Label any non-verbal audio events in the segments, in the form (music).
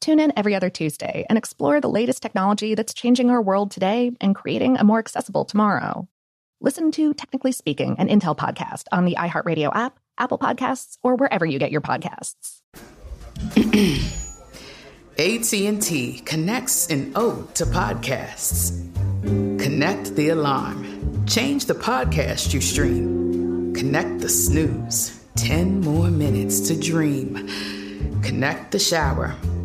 Tune in every other Tuesday and explore the latest technology that's changing our world today and creating a more accessible tomorrow. Listen to Technically Speaking, an Intel podcast on the iHeartRadio app, Apple Podcasts, or wherever you get your podcasts. (clears throat) AT&T connects an ode to podcasts. Connect the alarm. Change the podcast you stream. Connect the snooze. 10 more minutes to dream. Connect the shower.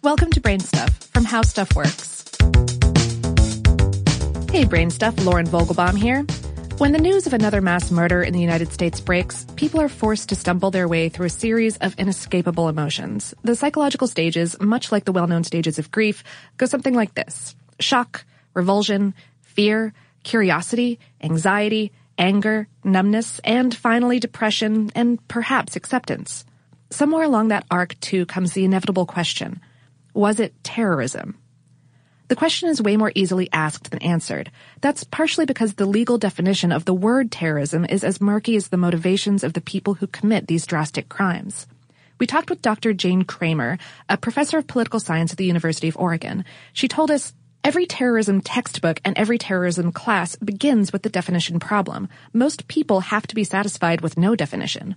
Welcome to Brain Stuff from How Stuff Works. Hey, Brain Stuff, Lauren Vogelbaum here. When the news of another mass murder in the United States breaks, people are forced to stumble their way through a series of inescapable emotions. The psychological stages, much like the well-known stages of grief, go something like this. Shock, revulsion, fear, curiosity, anxiety, anger, numbness, and finally depression and perhaps acceptance. Somewhere along that arc, too, comes the inevitable question. Was it terrorism? The question is way more easily asked than answered. That's partially because the legal definition of the word terrorism is as murky as the motivations of the people who commit these drastic crimes. We talked with Dr. Jane Cramer, a professor of political science at the University of Oregon. She told us Every terrorism textbook and every terrorism class begins with the definition problem. Most people have to be satisfied with no definition.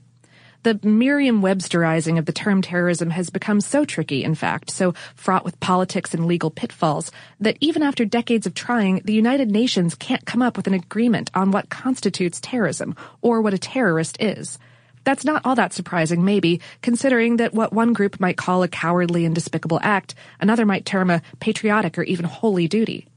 The Merriam-Websterizing of the term terrorism has become so tricky, in fact, so fraught with politics and legal pitfalls, that even after decades of trying, the United Nations can't come up with an agreement on what constitutes terrorism, or what a terrorist is. That's not all that surprising, maybe, considering that what one group might call a cowardly and despicable act, another might term a patriotic or even holy duty.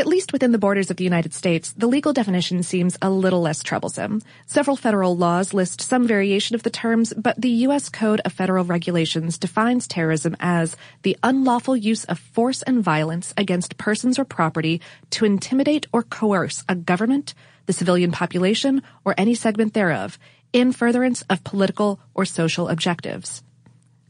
At least within the borders of the United States, the legal definition seems a little less troublesome. Several federal laws list some variation of the terms, but the U.S. Code of Federal Regulations defines terrorism as the unlawful use of force and violence against persons or property to intimidate or coerce a government, the civilian population, or any segment thereof in furtherance of political or social objectives.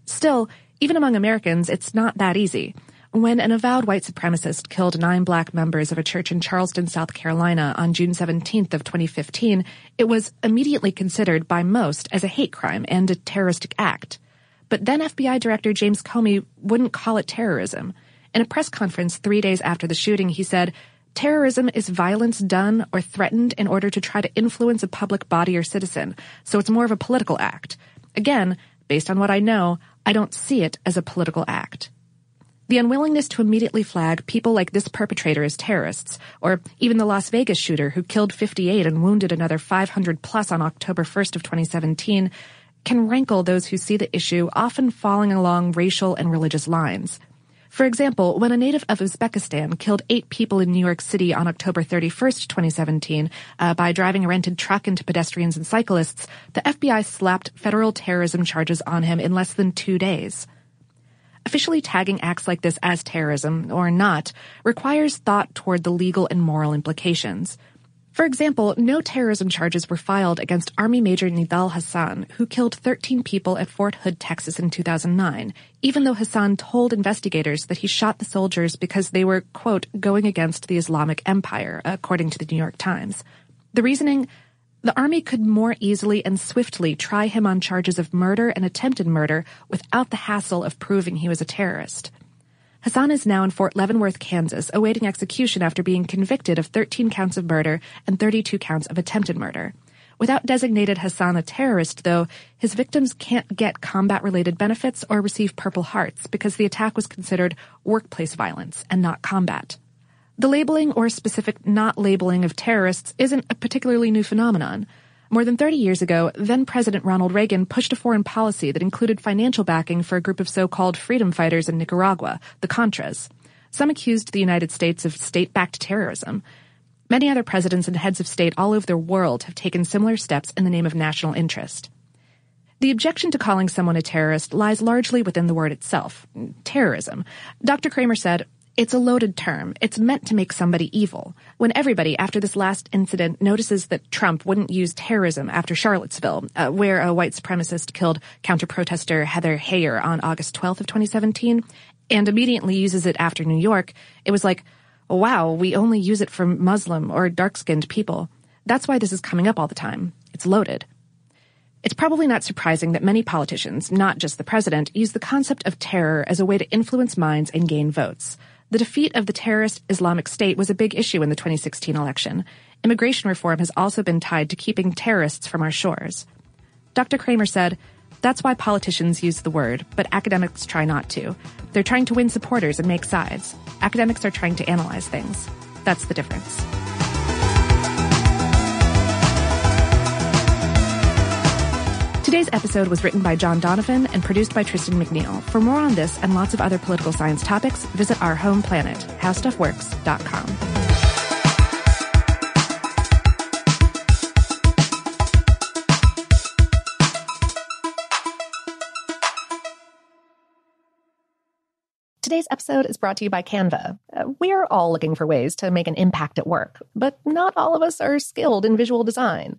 Still, even among Americans, it's not that easy. When an avowed white supremacist killed nine black members of a church in Charleston, South Carolina on June 17th of 2015, it was immediately considered by most as a hate crime and a terroristic act. But then FBI Director James Comey wouldn't call it terrorism. In a press conference three days after the shooting, he said, Terrorism is violence done or threatened in order to try to influence a public body or citizen, so it's more of a political act. Again, based on what I know, I don't see it as a political act. The unwillingness to immediately flag people like this perpetrator as terrorists, or even the Las Vegas shooter who killed 58 and wounded another 500 plus on October 1st of 2017, can rankle those who see the issue often falling along racial and religious lines. For example, when a native of Uzbekistan killed eight people in New York City on October 31st, 2017, uh, by driving a rented truck into pedestrians and cyclists, the FBI slapped federal terrorism charges on him in less than two days. Officially tagging acts like this as terrorism, or not, requires thought toward the legal and moral implications. For example, no terrorism charges were filed against Army Major Nidal Hasan, who killed 13 people at Fort Hood, Texas in 2009, even though Hasan told investigators that he shot the soldiers because they were, quote, going against the Islamic Empire, according to the New York Times. The reasoning, the Army could more easily and swiftly try him on charges of murder and attempted murder without the hassle of proving he was a terrorist. Hasan is now in Fort Leavenworth, Kansas, awaiting execution after being convicted of 13 counts of murder and 32 counts of attempted murder. Without designated Hasan a terrorist, though, his victims can't get combat related benefits or receive Purple Hearts because the attack was considered workplace violence and not combat. The labeling or specific not labeling of terrorists isn't a particularly new phenomenon. More than 30 years ago, then President Ronald Reagan pushed a foreign policy that included financial backing for a group of so-called freedom fighters in Nicaragua, the Contras. Some accused the United States of state-backed terrorism. Many other presidents and heads of state all over the world have taken similar steps in the name of national interest. The objection to calling someone a terrorist lies largely within the word itself, terrorism. Dr. Cramer said, it's a loaded term. It's meant to make somebody evil. When everybody, after this last incident, notices that Trump wouldn't use terrorism after Charlottesville, uh, where a white supremacist killed counter-protester Heather Heyer on August 12th of 2017, and immediately uses it after New York, it was like, wow, we only use it for Muslim or dark-skinned people. That's why this is coming up all the time. It's loaded. It's probably not surprising that many politicians, not just the president, use the concept of terror as a way to influence minds and gain votes. The defeat of the terrorist Islamic State was a big issue in the 2016 election. Immigration reform has also been tied to keeping terrorists from our shores. Dr. Cramer said, that's why politicians use the word, but academics try not to. They're trying to win supporters and make sides. Academics are trying to analyze things. That's the difference. Today's episode was written by John Donovan and produced by Tristan McNeal. For more on this and lots of other political science topics, visit our home planet, howstuffworks.com. Today's episode is brought to you by Canva. Uh, we're all looking for ways to make an impact at work, but not all of us are skilled in visual design.